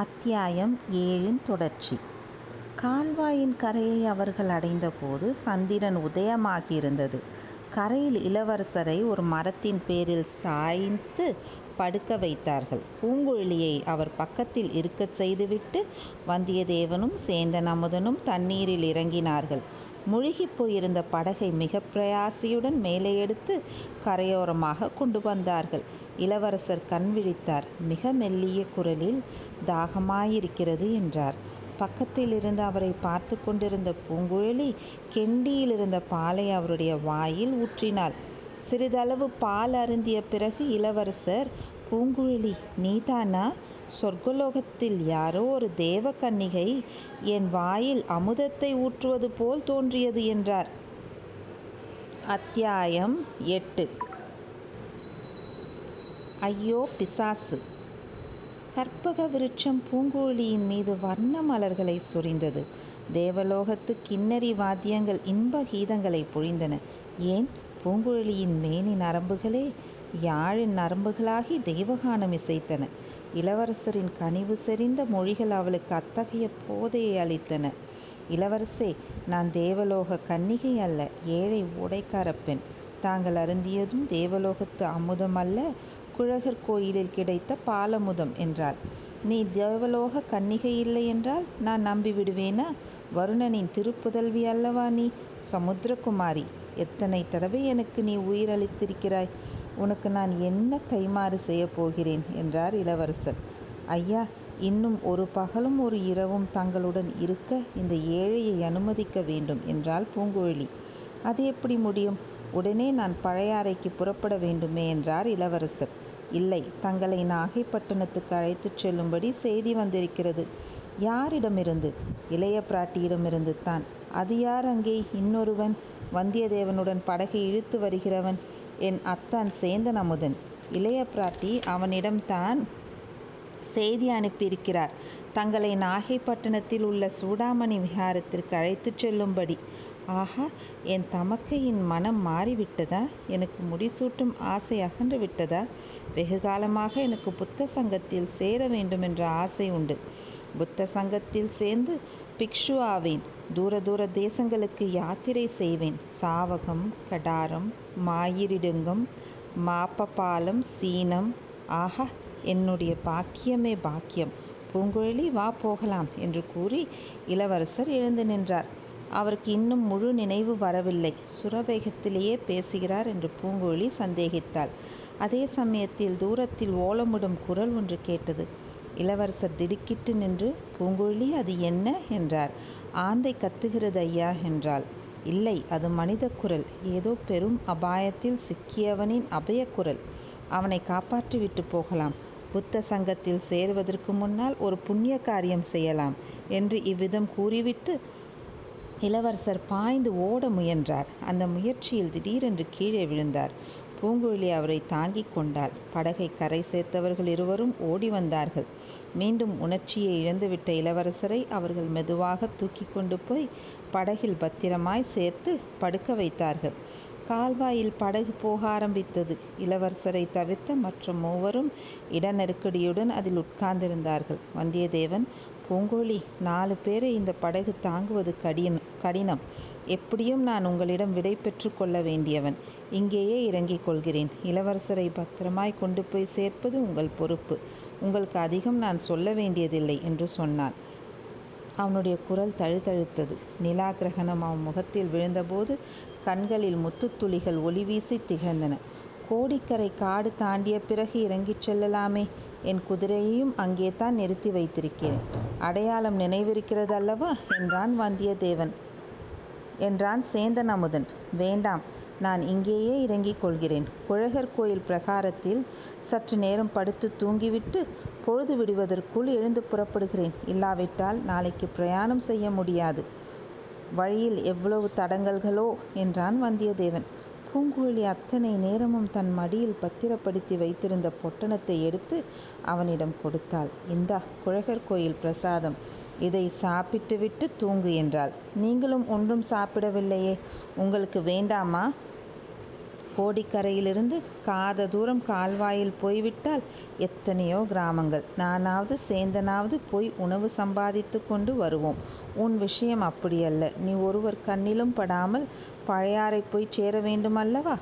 அத்தியாயம் ஏழின் தொடர்ச்சி. கால்வாயின் கரையை அவர்கள் அடைந்தபோது சந்திரன் உதயமாகியிருந்தது. கரையில் இளவரசரை ஒரு மரத்தின் பேரில் சாய்ந்து படுக்க வைத்தார்கள். பூங்குழலியை அவர் பக்கத்தில் இருக்கச் செய்துவிட்டு வந்தியத்தேவனும் சேந்தன் அமுதனும் தண்ணீரில் இறங்கினார்கள். முழுகிப் போயிருந்த படகை மிக பிரயாசையுடன் மேலே எடுத்து கரையோரமாக கொண்டு வந்தார்கள். இளவரசர் கண் விழித்தார். மிக மெல்லிய குரலில் தாகமாயிருக்கிறது என்றார். பக்கத்தில் இருந்து அவரை பார்த்து கொண்டிருந்த பூங்குழலி கெண்டியில் இருந்த பாலை அவருடைய வாயில் ஊற்றினாள். சிறிதளவு பால் அருந்திய பிறகு இளவரசர் பூங்குழலி நீதானா சொர்க்கலோகத்தில் யாரோ ஒரு தேவ கன்னிகை என் வாயில் அமுதத்தை ஊற்றுவது போல் தோன்றியது என்றார். அத்தியாயம் எட்டு. ஐயோ பிசாசு! கற்பக விருட்சம் பூங்குழலியின் மீது வர்ண மலர்களை சொரிந்தது. தேவலோகத்து கிண்ணறி வாத்தியங்கள் இன்ப கீதங்களை பொழிந்தன. ஏன்? பூங்குழலியின் மேனி நரம்புகளே யாழின் நரம்புகளாகி தெய்வகானம் இசைத்தன. இளவரசரின் கனிவு செறிந்த மொழிகள் அவளுக்கு அத்தகைய போதையை அளித்தன. இளவரசே நான் தேவலோக கன்னிகை அல்ல ஏழை ஓடைக்கார பெண். தாங்கள் அருந்தியதும் தேவலோகத்து அமுதம் அல்ல குழகர் கோயிலில் கிடைத்த பாலமுதம் என்றாள். நீ தேவலோக கன்னிகை இல்லை என்றால் நான் நம்பி விடுவேனா வருணனின் திருப்புதல்வி அல்லவா நீ? சமுத்திரகுமாரி எத்தனை தடவை எனக்கு நீ உயிரளித்திருக்கிறாய் உனக்கு நான் என்ன கைமாறு செய்யப் போகிறேன்? என்றார் இளவரசர். ஐயா இன்னும் ஒரு பகலும் ஒரு இரவும் தங்களுடன் இருக்க இந்த ஏழையை அனுமதிக்க வேண்டும் என்றாள் பூங்குழலி. அது எப்படி முடியும்? உடனே நான் பழையாறைக்கு புறப்பட வேண்டுமே என்றார் இளவரசர். இல்லை தங்களை நாகைப்பட்டினத்துக்கு அழைத்துச் செல்லும்படி செய்தி வந்திருக்கிறது. யாரிடமிருந்து? இளைய பிராட்டியிடமிருந்து தான் அது யார் அங்கே? இன்னொருவன்? வந்தியத்தேவனுடன் படகை இழுத்து வருகிறவன்? என் அத்தான் சேந்தன் அமுதன். இளைய பிராட்டி அவனிடம்தான் செய்தி அனுப்பியிருக்கிறார். தங்களை நாகைப்பட்டினத்தில் உள்ள சூடாமணி விஹாரத்திற்கு அழைத்துச் செல்லும்படி. ஆஹா என் தமக்கையின் மனம் மாறிவிட்டதா? எனக்கு முடிசூட்டும் ஆசை அகன்று விட்டதா? வெகு காலமாக எனக்கு புத்த சங்கத்தில் சேர வேண்டும் என்ற ஆசை உண்டு. புத்த சங்கத்தில் சேர்ந்து பிக்ஷு ஆவேன் தூர தூர தேசங்களுக்கு யாத்திரை செய்வேன். சாவகம் கடாரம் மாயிரிடுங்கம் மாப்பபாலம் சீனம். ஆஹா என்னுடைய பாக்கியமே பாக்கியம். பூங்குழலி வா போகலாம் என்று கூறி இளவரசர் எழுந்து நின்றார். அவருக்கு இன்னும் முழு நினைவு வரவில்லை. சுரவேகத்திலேயே பேசுகிறார் என்று பூங்குழலி சந்தேகித்தாள். அதே சமயத்தில் தூரத்தில் ஓலமிடும் குரல் ஒன்று கேட்டது. இளவரசர் திடுக்கிட்டு நின்று பூங்குழலி அது என்ன? என்றார். ஆந்தை கத்துகிறது ஐயா என்றாள். இல்லை அது மனித குரல். ஏதோ பெரும் அபாயத்தில் சிக்கியவனின் அபயக்குரல் அவனை காப்பாற்றி விட்டு போகலாம். புத்த சங்கத்தில் சேருவதற்கு முன்னால் ஒரு புண்ணிய காரியம் செய்யலாம் என்று இவ்விதம் கூறிவிட்டு இளவரசர் பாய்ந்து ஓட முயன்றார். அந்த முயற்சியில் திடீரென்று கீழே விழுந்தார். பூங்குழலி அவரை தாங்கிக் கொண்டாள். படகை கரை சேர்த்தவர்கள் இருவரும் ஓடி வந்தார்கள். மீண்டும் உணர்ச்சியை இழந்துவிட்ட இளவரசரை அவர்கள் மெதுவாக தூக்கி கொண்டு போய் படகில் பத்திரமாய் சேர்த்து படுக்க வைத்தார்கள். கால்வாயில் படகு போக ஆரம்பித்தது. இளவரசரை தவிர்த்த மற்ற மூவரும் இட நெருக்கடியுடன் அதில் உட்கார்ந்திருந்தார்கள். வந்தியத்தேவன் பூங்கோழி நாலு பேரை இந்த படகு தாங்குவது கடின கடினம். எப்படியும் நான் உங்களிடம் விடை பெற்று கொள்ள வேண்டியவன். இங்கேயே இறங்கிக் கொள்கிறேன். இளவரசரை பத்திரமாய் கொண்டு போய் சேர்ப்பது உங்கள் பொறுப்பு. உங்களுக்கு அதிகம் நான் சொல்ல வேண்டியதில்லை என்று சொன்னான். அவனுடைய குரல் தழுதழுத்தது. நிலா கிரகணம் அவன் முகத்தில் விழுந்தபோது கண்களில் முத்துத்துளிகள் ஒளி வீசி திகழ்ந்தன. கோடிக்கரை காடு தாண்டிய பிறகு இறங்கிச் செல்லலாமே. என் குதிரையையும் அங்கே தான் நிறுத்தி வைத்திருக்கிறேன். அடையாளம் நினைவிருக்கிறது அல்லவா என்றான் வந்தியத்தேவன். என்றான் சேந்தன் அமுதன். வேண்டாம். நான் இங்கேயே இறங்கிக் கொள்கிறேன் குழகர் கோயில் பிரகாரத்தில் சற்று நேரம் படுத்து தூங்கிவிட்டு பொழுது விடுவதற்குள் எழுந்து புறப்படுகிறேன். இல்லாவிட்டால் நாளைக்கு பிரயாணம் செய்ய முடியாது. வழியில் எவ்வளவு தடங்கல்களோ என்றான் வந்தியத்தேவன். பூங்குழலி அத்தனை நேரமும் தன் மடியில் பத்திரப்படுத்தி வைத்திருந்த பொட்டணத்தை எடுத்து அவனிடம் கொடுத்தாள். இந்தா குழகர் கோயில் பிரசாதம். இதை சாப்பிட்டுவிட்டு தூங்கு என்றாள். நீங்களும் ஒன்றும் சாப்பிடவில்லையே. உங்களுக்கு வேண்டாமா? கோடிக்கரையிலிருந்து காத தூரம் கால்வாயில் போய்விட்டால் எத்தனையோ கிராமங்கள். நானாவது சேந்தனாவது போய் உணவு சம்பாதித்து கொண்டு வருவோம். உன் விஷயம் அப்படியல்ல. நீ ஒருவர் கண்ணிலும் படாமல் பழையாறை போய் சேர வேண்டுமல்லவா?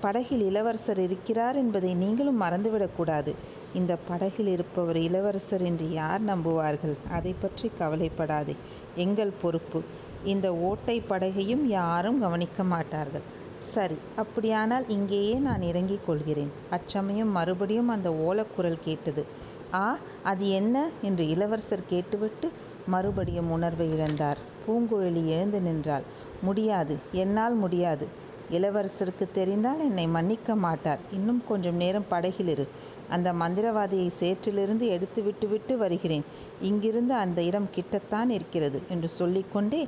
படகில் இளவரசர் இருக்கிறார் என்பதை நீங்களும் மறந்துவிடக்கூடாது இந்த படகில் இருப்பவர் இளவரசர் என்று யார் நம்புவார்கள்? அதை பற்றி கவலைப்படாதே. எங்கள் பொறுப்பு. இந்த ஓட்டை படகையும் யாரும் கவனிக்க மாட்டார்கள். சரி அப்படியானால் இங்கேயே நான் இறங்கிக் கொள்கிறேன். அச்சமயம் மறுபடியும் அந்த ஓலக்குரல் கேட்டது. ஆ அது என்ன? என்று இளவரசர் கேட்டுவிட்டு மறுபடியும் உணர்வை இழந்தார். பூங்குழலி எழுந்து நின்றாள். முடியாது என்னால் முடியாது. இளவரசருக்கு தெரிந்தால் என்னை மன்னிக்க மாட்டார். இன்னும் கொஞ்சம் நேரம் படகில் இரு அந்த மந்திரவாதியை சேற்றிலிருந்து எடுத்து விட்டு விட்டு வருகிறேன். இங்கிருந்து அந்த இடம் கிட்டத்தான் இருக்கிறது என்று சொல்லிக்கொண்டே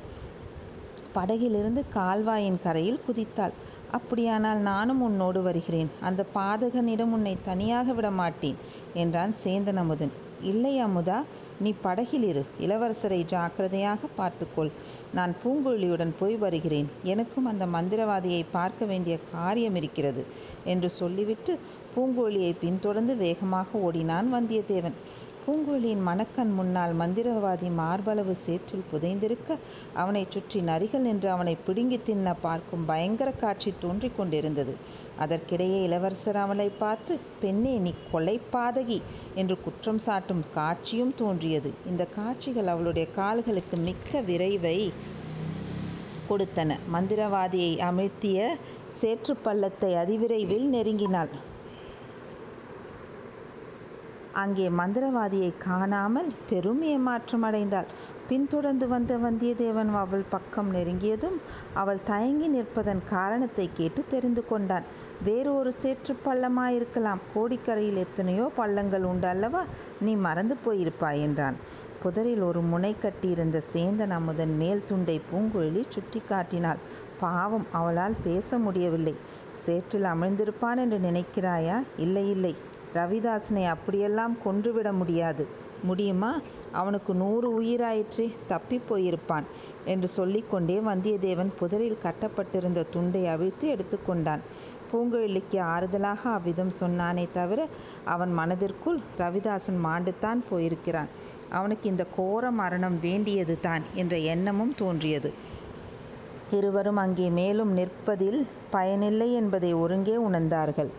படகிலிருந்து கால்வாயின் கரையில் குதித்தாள். அப்படியானால் நானும் உன்னோடு வருகிறேன். அந்த பாதகனிடம் உன்னை தனியாக விட மாட்டேன் என்றான் சேந்தன் அமுதன் இல்லை அமுதா நீ படகில் இரு. இளவரசரை ஜாக்கிரதையாக பார்த்துக்கொள். நான் பூங்குழலியுடன் போய் வருகிறேன். எனக்கும் அந்த மந்திரவாதியை பார்க்க வேண்டிய காரியம் இருக்கிறது என்று சொல்லிவிட்டு பூங்குழலியை பின்தொடர்ந்து வேகமாக ஓடினான் வந்தியத்தேவன். பூங்குழியின் மணக்கண் முன்னால் மந்திரவாதி மார்பளவு சேற்றில் புதைந்திருக்க அவனைச் சுற்றி நரிகள் நின்று அவனை பிடுங்கி தின்ன பார்க்கும் பயங்கர காட்சி தோன்றிக் கொண்டிருந்தது. அதற்கிடையே இளவரசர் அவளை பார்த்து பெண்ணே நீ கொலை பாதகி என்று குற்றம் சாட்டும் காட்சியும் தோன்றியது. இந்த காட்சிகள் அவளுடைய கால்களுக்கு மிக்க விரைவை கொடுத்தன. மந்திரவாதியை அமிழ்த்திய சேற்று பள்ளத்தை அதிவிரைவில் நெருங்கினாள். அங்கே மந்திரவாதியை காணாமல் பெரும் ஏமாற்றம் அடைந்தாள். பின்தொடர்ந்து வந்த வந்தியத்தேவன் அவள் பக்கம் நெருங்கியதும் அவள் தயங்கி நிற்பதன் காரணத்தை கேட்டு தெரிந்து கொண்டான். வேறு ஒரு சேற்று பள்ளமாயிருக்கலாம். கோடிக்கரையில் எத்தனையோ பள்ளங்கள் உண்டு அல்லவா? நீ மறந்து போயிருப்பாய் என்றான். புதரில் ஒரு முனை கட்டியிருந்த சேந்தன் அமுதன் மேல் துண்டை பூங்குழலி சுட்டி காட்டினாள். பாவம் அவளால் பேச முடியவில்லை. சேற்றில் அமிழ்ந்திருப்பான் என்று நினைக்கிறாயா? இல்லை இல்லை. ரவிதாசனை அப்படியெல்லாம் கொன்றுவிட முடியாது. முடியுமா? அவனுக்கு நூறு உயிராயிற்றே தப்பி போயிருப்பான் என்று சொல்லிக்கொண்டே வந்தியத்தேவன் புதரில் கட்டப்பட்டிருந்த துண்டை அவிழ்த்து எடுத்துக்கொண்டான் பூங்குழலிக்கு ஆறுதலாக அவ்விதம் சொன்னானே தவிர அவன் மனதிற்குள் ரவிதாசன் மாண்டுத்தான் போயிருக்கிறான். அவனுக்கு இந்த கோர மரணம் வேண்டியது தான் என்ற எண்ணமும் தோன்றியது. இருவரும் அங்கே மேலும் நிற்பதில் பயனில்லை என்பதை ஒருங்கே உணர்ந்தார்கள்.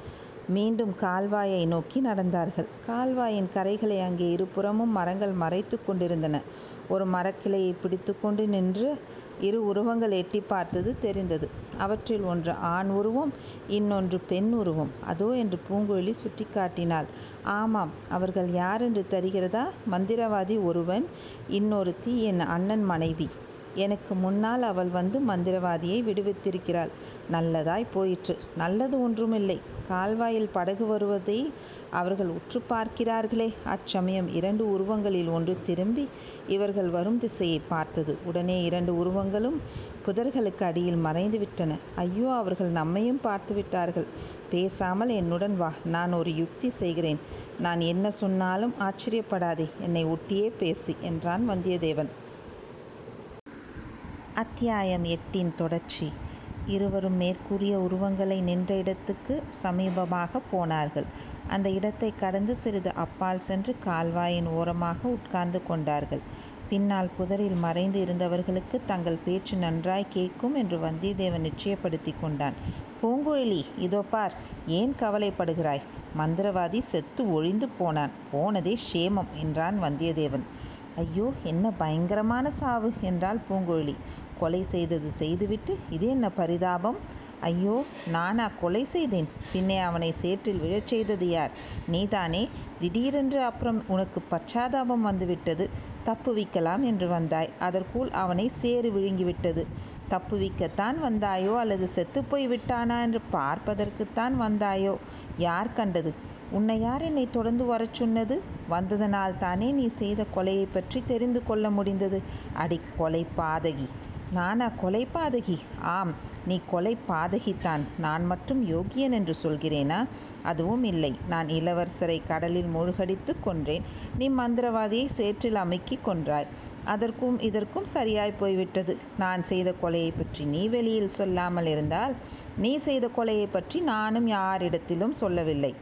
மீண்டும் கால்வாயை நோக்கி நடந்தார்கள். கால்வாயின் கரைகளை அங்கே இருபுறமும் மரங்கள் மறைத்து கொண்டிருந்தன. ஒரு மரக்கிளையை பிடித்து கொண்டு நின்று இரு உருவங்கள் எட்டி பார்த்தது தெரிந்தது. அவற்றில் ஒன்று ஆண் உருவம் இன்னொன்று பெண் உருவம். அதோ என்று பூங்குழலி சுட்டிக்காட்டினாள். ஆமாம் அவர்கள் யார் என்று தெரிகிறதா? மந்திரவாதி ஒருவன் இன்னொருத்தி என் அண்ணன் மனைவி. எனக்கு முன்னால் அவள் வந்து மந்திரவாதியை விடுவித்திருக்கிறாள். நல்லதாய் போயிற்று. நல்லது ஒன்றுமில்லை. கால்வாயில் படகு வருவதை அவர்கள் உற்று பார்க்கிறார்களே. அச்சமயம் இரண்டு உருவங்களில் ஒன்று திரும்பி இவர்கள் வரும் திசையை பார்த்தது. உடனே இரண்டு உருவங்களும் புதர்களுக்கு அடியில் மறைந்து விட்டன. ஐயோ அவர்கள் நம்மையும் பார்த்து விட்டார்கள். பேசாமல் என்னுடன் வா நான் ஒரு யுக்தி செய்கிறேன். நான் என்ன சொன்னாலும் ஆச்சரியப்படாதே என்னை ஒட்டியே பேசி என்றான் வந்தியத்தேவன். அத்தியாயம் எட்டின் தொடர்ச்சி. இருவரும் மேற்கூறிய உருவங்களை நின்ற இடத்துக்கு சமீபமாக போனார்கள். அந்த இடத்தை கடந்து சிறிது அப்பால் சென்று கால்வாயின் ஓரமாக உட்கார்ந்து கொண்டார்கள். பின்னால் புதரில் மறைந்து இருந்தவர்களுக்கு தங்கள் பேச்சு நன்றாய் கேட்கும் என்று வந்தியத்தேவன் நிச்சயப்படுத்தி கொண்டான். பூங்குழலி இதோ பார் ஏன் கவலைப்படுகிறாய்? மந்திரவாதி செத்து ஒழிந்து போனான். போனதே க்ஷேமம் என்றான் வந்தியத்தேவன். ஐயோ என்ன பயங்கரமான சாவு என்றாள் பூங்குழலி கொலை செய்தது செய்துவிட்டு இது என்ன பரிதாபம்? ஐயோ நானா கொலை செய்தேன். பின்னே அவனை சேற்றில் விழச் செய்தது யார்? நீதானே. திடீரென்று அப்புறம் உனக்கு பச்சாதாபம் வந்துவிட்டது. தப்புவிக்கலாம் என்று வந்தாய். அதற்குள் அவனை சேறு விழுங்கிவிட்டது. தப்புவிக்கத்தான் வந்தாயோ அல்லது செத்துப்போய் விட்டானா என்று பார்ப்பதற்குத்தான் வந்தாயோ? யார் கண்டது? உன்னை யார் என்னை தொடர்ந்து வரச் சொன்னது? வந்ததனால் தானே நீ செய்த கொலையை பற்றி தெரிந்து கொள்ள முடிந்தது. அடி கொலை பாதகி. நானா கொலை பாதகி ஆம் நீ கொலை பாதகித்தான் நான் மட்டும் யோகியன் என்று சொல்கிறேனா? அதுவும் இல்லை. நான் இளவரசரை கடலில் மூழ்கடித்து கொன்றேன். நீ மந்திரவாதியை சேற்றில் அமைக்கிக் கொன்றாய். அதற்கும் இதற்கும் சரியாய் போய்விட்டது. நான் செய்த கொலையை பற்றி நீ வெளியில் சொல்லாமல் இருந்தால் நீ செய்த கொலையை பற்றி நானும் யாரிடத்திலும் சொல்லவில்லை.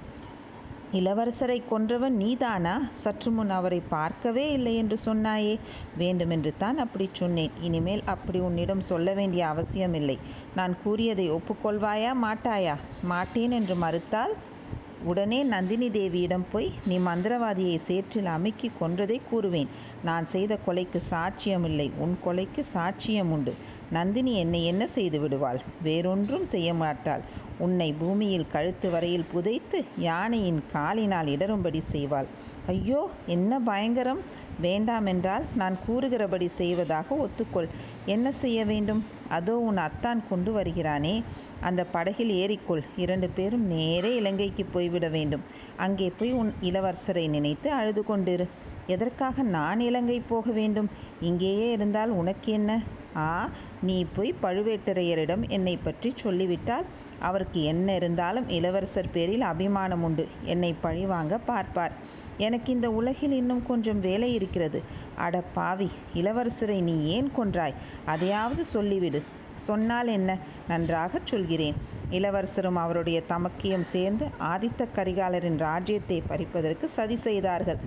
இளவரசரை கொன்றவன் நீதானா? சற்று முன் அவரை பார்க்கவே இல்லை என்று சொன்னாயே. வேண்டுமென்று தான் அப்படி சொன்னேன். இனிமேல் அப்படி உன்னிடம் சொல்ல வேண்டிய அவசியமில்லை. நான் கூறியதை ஒப்புக்கொள்வாயா மாட்டாயா? மாட்டேன் என்று மறுத்தால் உடனே நந்தினி தேவியிடம் போய் நீ மந்திரவாதியை சேற்றில் அமுக்கி கொன்றதை கூறுவேன். நான் செய்த கொலைக்கு சாட்சியமில்லை. உன் கொலைக்கு சாட்சியம் உண்டு நந்தினி என்னை என்ன செய்து விடுவாள்? வேறொன்றும் செய்ய மாட்டாள். உன்னை பூமியில் கழுத்து வரையில் புதைத்து யானையின் காலினால் இடரும்படி செய்வாள். ஐயோ என்ன பயங்கரம்! வேண்டாமென்றால் நான் கூறுகிறபடி செய்வதாக ஒத்துக்கொள். என்ன செய்ய வேண்டும்? அதோ உன் அத்தான் கொண்டு வருகிறானே. அந்த படகில் ஏறிக்கொள். இரண்டு பேரும் நேரே இலங்கைக்கு போய்விட வேண்டும். அங்கே போய் உன் இளவரசரை நினைத்து அழுது கொண்டிரு. எதற்காக நான் இலங்கை போக வேண்டும்? இங்கேயே இருந்தால் உனக்கு என்ன? ஆ நீ போய் பழுவேட்டரையரிடம் என்னை பற்றி சொல்லிவிட்டால் அவருக்கு என்ன இருந்தாலும் இளவரசர் பேரில் அபிமானம் உண்டு. என்னை பழிவாங்க பார்ப்பார். எனக்கு இந்த உலகில் இன்னும் கொஞ்சம் வேலை இருக்கிறது. அட பாவி இளவரசரை நீ ஏன் கொன்றாய்? அதையாவது சொல்லிவிடு. சொன்னால் என்ன? நன்றாகச் சொல்கிறேன். இளவரசரும் அவருடைய தமக்கியும் சேர்ந்து ஆதித்த கரிகாலரின் ராஜ்யத்தை பறிப்பதற்கு சதி செய்தார்கள்.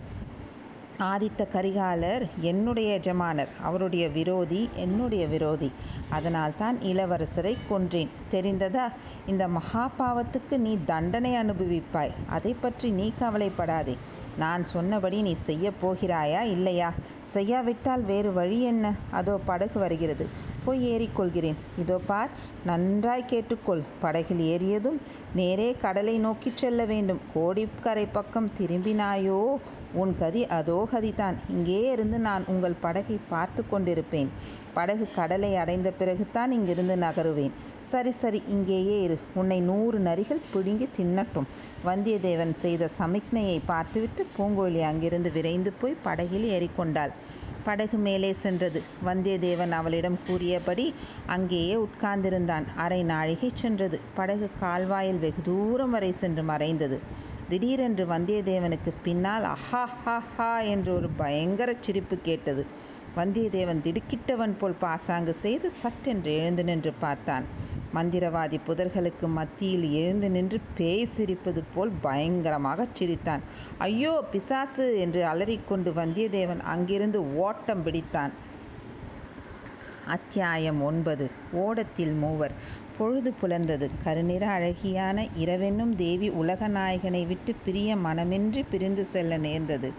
ஆதித்த கரிகாலர் என்னுடைய எஜமானர் அவருடைய விரோதி என்னுடைய விரோதி. அதனால்தான் இளவரசரை கொன்றேன். தெரிந்ததா? இந்த மகா பாவத்துக்கு நீ தண்டனை அனுபவிப்பாய். அதை பற்றி நீ கவலைப்படாதே. நான் சொன்னபடி நீ செய்ய போகிறாயா இல்லையா? செய்யாவிட்டால் வேறு வழி என்ன? அதோ படகு வருகிறது. போய் ஏறிக்கொள்கிறேன். இதோ பார் நன்றாய் கேட்டுக்கொள். படகில் ஏறியதும் நேரே கடலை நோக்கிச் செல்ல வேண்டும். கோடிக்கரை பக்கம் திரும்பினாயோ? உன் கதி அதோ கதிதான். இங்கே இருந்து நான் உங்கள் படகை பார்த்து கொண்டிருப்பேன். படகு கடலை அடைந்த பிறகுதான் இங்கிருந்து நகருவேன். சரி சரி இங்கேயே இரு. உன்னை நூறு நரிகள் பிடுங்கி தின்னட்டும். வந்தியத்தேவன் செய்த சமிக்ஞையை பார்த்துவிட்டு பூங்கோழி அங்கிருந்து விரைந்து போய் படகில் ஏறிக்கொண்டாள். படகு மேலே சென்றது. வந்தியத்தேவன் அவளிடம் கூறியபடி அங்கேயே உட்கார்ந்திருந்தான். அரை நாழிகை சென்றது. படகு கால்வாயில் வெகு தூரம் வரை சென்று மறைந்தது. திடீரென்று வந்தியத்தேவனுக்கு பின்னால் அஹா ஹா ஹா என்று ஒரு பயங்கர சிரிப்பு கேட்டது. வந்தியத்தேவன் திடுக்கிட்டவன் போல் பாசாங்கு செய்து சட்டென்று எழுந்து நின்று பார்த்தான். மந்திரவாதி புதர்களுக்கு மத்தியில் எழுந்து நின்று பேய் சிரிப்பது போல் பயங்கரமாக சிரித்தான். ஐயோ பிசாசு! என்று அலறிக்கொண்டு வந்தியத்தேவன் அங்கிருந்து ஓட்டம் பிடித்தான். அத்தியாயம் ஒன்பது. ஓடத்தில் மூவர். பொழுது புலர்ந்தது கருநிற அழகியான இரவென்னும் தேவி உலக நாயகனை விட்டு பிரிய மனமின்றி பிரிந்து செல்ல நேர்ந்தது.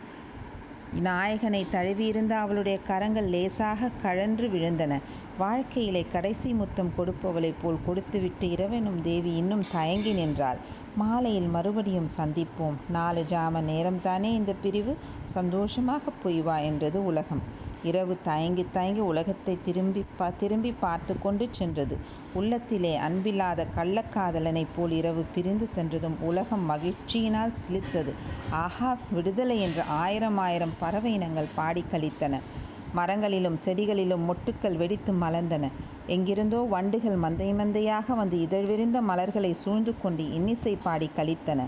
நாயகனை தழுவியிருந்த அவளுடைய கரங்கள் லேசாக கழன்று விழுந்தன. வாழ்க்கையிலே கடைசி முத்தம் கொடுப்பவளைப் போல் கொடுத்துவிட்டு இரவெனும் தேவி இன்னும் தயங்கி நின்றாள். மாலையில் மறுபடியும் சந்திப்போம். நாலு ஜாம நேரம்தானே இந்த பிரிவு? சந்தோஷமாக பொய்வா என்றது உலகம். இரவு தயங்கி தயங்கி உலகத்தை திரும்பி பா திரும்பி பார்த்து கொண்டு சென்றது. உள்ளத்திலே அன்பில்லாத கள்ளக்காதலனைப் போல் இரவு பிரிந்து சென்றதும் உலகம் மகிழ்ச்சியினால் சிலித்தது ஆஹா விடுதலை என்ற ஆயிரம் ஆயிரம் பறவை இனங்கள் பாடி கழித்தன மரங்களிலும் செடிகளிலும் மொட்டுக்கள் வெடித்து மலர்ந்தன. எங்கிருந்தோ வண்டுகள் மந்தை மந்தையாக வந்து இதழ்விரிந்த மலர்களை சூழ்ந்து கொண்டு இன்னிசை பாடி கழித்தன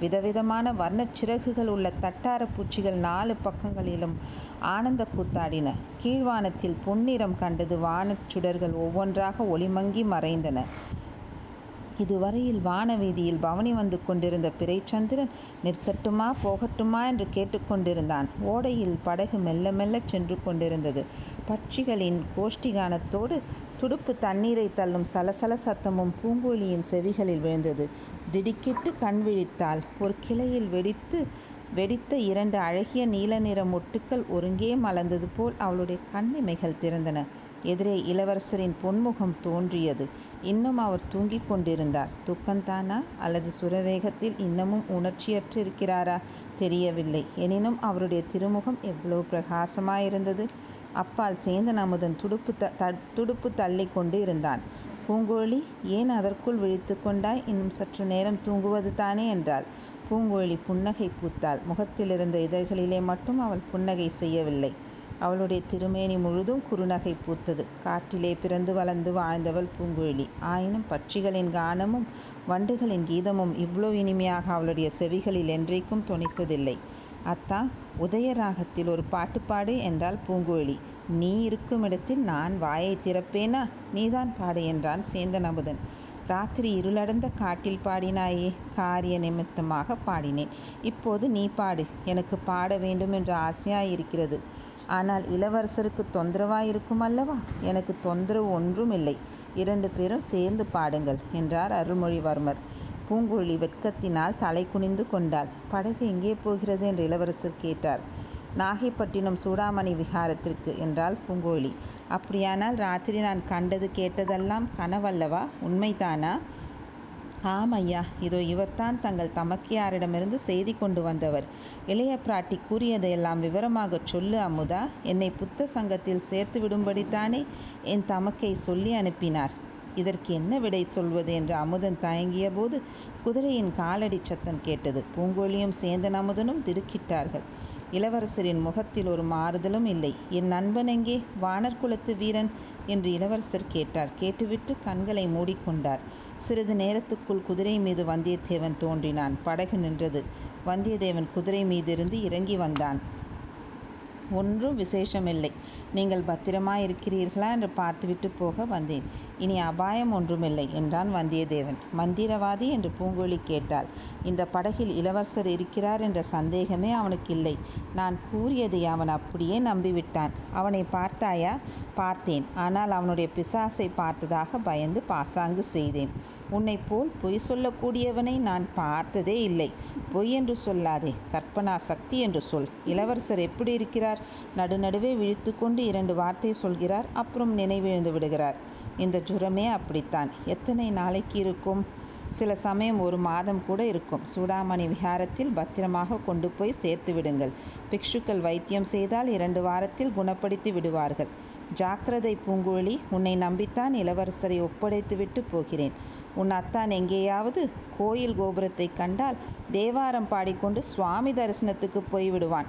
விதவிதமான வர்ணச் சிறகுகள் உள்ள தட்டார பூச்சிகள் நாலு பக்கங்களிலும் ஆனந்த கூத்தாடின. கீழ்வானத்தில் பொன்னிறம் கண்டது வானச் சுடர்கள் ஒவ்வொன்றாக ஒளிமங்கி மறைந்தன. இதுவரையில் வானவீதியில் பவனி வந்து கொண்டிருந்த பிறைச்சந்திரன் நிற்கட்டுமா போகட்டுமா என்று கேட்டுக்கொண்டிருந்தான் ஓடையில் படகு மெல்ல மெல்ல சென்று கொண்டிருந்தது. பட்சிகளின் கோஷ்டிகானத்தோடு துடுப்பு தண்ணீரை தள்ளும் சலசல சத்தமும் பூங்கோழியின் செவிகளில் விழுந்தது. திடுக்கிட்டு கண் விழித்தாள். ஒரு கிளையில் வெடித்து வெடித்த இரண்டு அழகிய நீல நிற மொட்டுக்கள் ஒருங்கே மலர்ந்தது போல் அவளுடைய கண்ணிமைகள் திறந்தன எதிரே இளவரசரின் பொன்முகம் தோன்றியது. இன்னும் அவர் தூங்கிக் கொண்டிருந்தார். தூக்கந்தானா அல்லது சுரவேகத்தில் இன்னமும் உணர்ச்சியற்று இருக்கிறாரா தெரியவில்லை. எனினும் அவருடைய திருமுகம் எவ்வளவு பிரகாசமாயிருந்தது. அப்பால் சேந்தன் அமுதன் துடுப்பு த துடுப்பு தள்ளி கொண்டு இருந்தான் பூங்கோழி ஏன் அதற்குள் விழித்து கொண்டாய்? இன்னும் சற்று நேரம் தூங்குவது தானே என்றாள். பூங்கோழி புன்னகை பூத்தாள். முகத்திலிருந்த இதழ்களிலே மட்டும் அவள் புன்னகை செய்யவில்லை. அவளுடைய திருமேனி முழுதும் குறுநகை பூத்தது. காற்றிலே பிறந்து வளர்ந்து வாழ்ந்தவள் பூங்குழலி ஆயினும் பட்சிகளின் கானமும் வண்டுகளின் கீதமும் இவ்வளோ இனிமையாக அவளுடைய செவிகளில் என்றைக்கும் துணித்ததில்லை அத்தா உதயராகத்தில் ஒரு பாட்டு பாடு என்றாள் பூங்குழலி நீ இருக்கும் இடத்தில் நான் வாயை திறப்பேனா? நீதான் பாடு என்றான் சேந்தன் அமுதன் ராத்திரி இருளடந்த காட்டில் பாடினாயே காரிய நிமித்தமாக பாடினேன். இப்போது நீ பாடு எனக்கு பாட வேண்டும் என்ற ஆசையாயிருக்கிறது. ஆனால் இளவரசருக்கு தொந்தரவாயிருக்கும் அல்லவா? எனக்கு தொந்தரவு ஒன்றும் இல்லை. இரண்டு பேரும் சேர்ந்து பாடுங்கள் என்றார் அருள்மொழிவர்மர். பூங்குழலி வெட்கத்தினால் தலை குனிந்து கொண்டாள். படகு எங்கே போகிறது? என்று இளவரசர் கேட்டார். நாகைப்பட்டினம் சூடாமணி விஹாரத்திற்கு என்றாள் பூங்கோழி. அப்படியானால் ராத்திரி நான் கண்டது கேட்டதெல்லாம் கனவல்லவா? உண்மைதானா? ஆம் ஐயா இதோ இவர்தான் தங்கள் தமக்கையாரிடமிருந்து செய்தி கொண்டு வந்தவர். இளைய பிராட்டி கூறியதையெல்லாம் விவரமாகச் சொல்லு அமுதா. என்னை புத்த சங்கத்தில் சேர்த்து விடும்படித்தானே என் தமக்கை சொல்லி அனுப்பினார். இதற்கு என்ன விடை சொல்வது என்று அமுதன் தயங்கிய போது குதிரையின் காலடி சத்தம் கேட்டது. பூங்கோழியும் சேந்தன் அமுதனும் திடுக்கிட்டார்கள். இளவரசரின் முகத்தில் ஒரு மாறுதலும் இல்லை. என் நண்பன் எங்கே? வானர் குலத்து வீரன்? என்று இளவரசர் கேட்டார். கேட்டுவிட்டு கண்களை மூடிக்கொண்டார். சிறிது நேரத்துக்குள் குதிரை மீது வந்தியத்தேவன் தோன்றினான். படகு நின்றது. வந்தியத்தேவன் குதிரை மீதிருந்து இறங்கி வந்தான். ஒன்றும் விசேஷமில்லை. நீங்கள் பத்திரமாய் இருக்கிறீர்களா என்று பார்த்துவிட்டு போக வந்தேன். இனி அபாயம் ஒன்றுமில்லை என்றான் வந்தியத்தேவன். மந்திரவாதி என்று பூங்கொழி கேட்டாள். இந்த படகில் இளவரசர் இருக்கிறார் என்ற சந்தேகமே அவனுக்கு இல்லை நான் கூறியதை அவன் அப்படியே நம்பிவிட்டான். அவனை பார்த்தாயா? பார்த்தேன். ஆனால் அவனுடைய பிசாசை பார்த்ததாக பயந்து பாசாங்கு செய்தேன். உன்னை போல் பொய் சொல்லக்கூடியவனை நான் பார்த்ததே இல்லை. பொய் என்று சொல்லாதே. கற்பனா சக்தி என்று சொல். இளவரசர் எப்படி இருக்கிறார் நடுநடுவே விழித்து கொண்டு இரண்டு வார்த்தை சொல்கிறார். அப்புறம் நினைவிழந்து விடுகிறார். இந்த ஜுரமே அப்படித்தான். எத்தனை நாளைக்கு இருக்கும்? சில சமயம் ஒரு மாதம் கூட இருக்கும். சூடாமணி விஹாரத்தில் பத்திரமாக கொண்டு போய் சேர்த்து விடுங்கள். பிக்ஷுக்கள் வைத்தியம் செய்தால் இரண்டு வாரத்தில் குணப்படுத்தி விடுவார்கள். ஜாக்கிரதை பூங்குழலி உன்னை நம்பித்தான் இளவரசரை ஒப்படைத்துவிட்டு போகிறேன். உன் அத்தான் எங்கேயாவது? கோயில் கோபுரத்தை கண்டால் தேவாரம் பாடிக்கொண்டு சுவாமி தரிசனத்துக்கு போய்விடுவான்.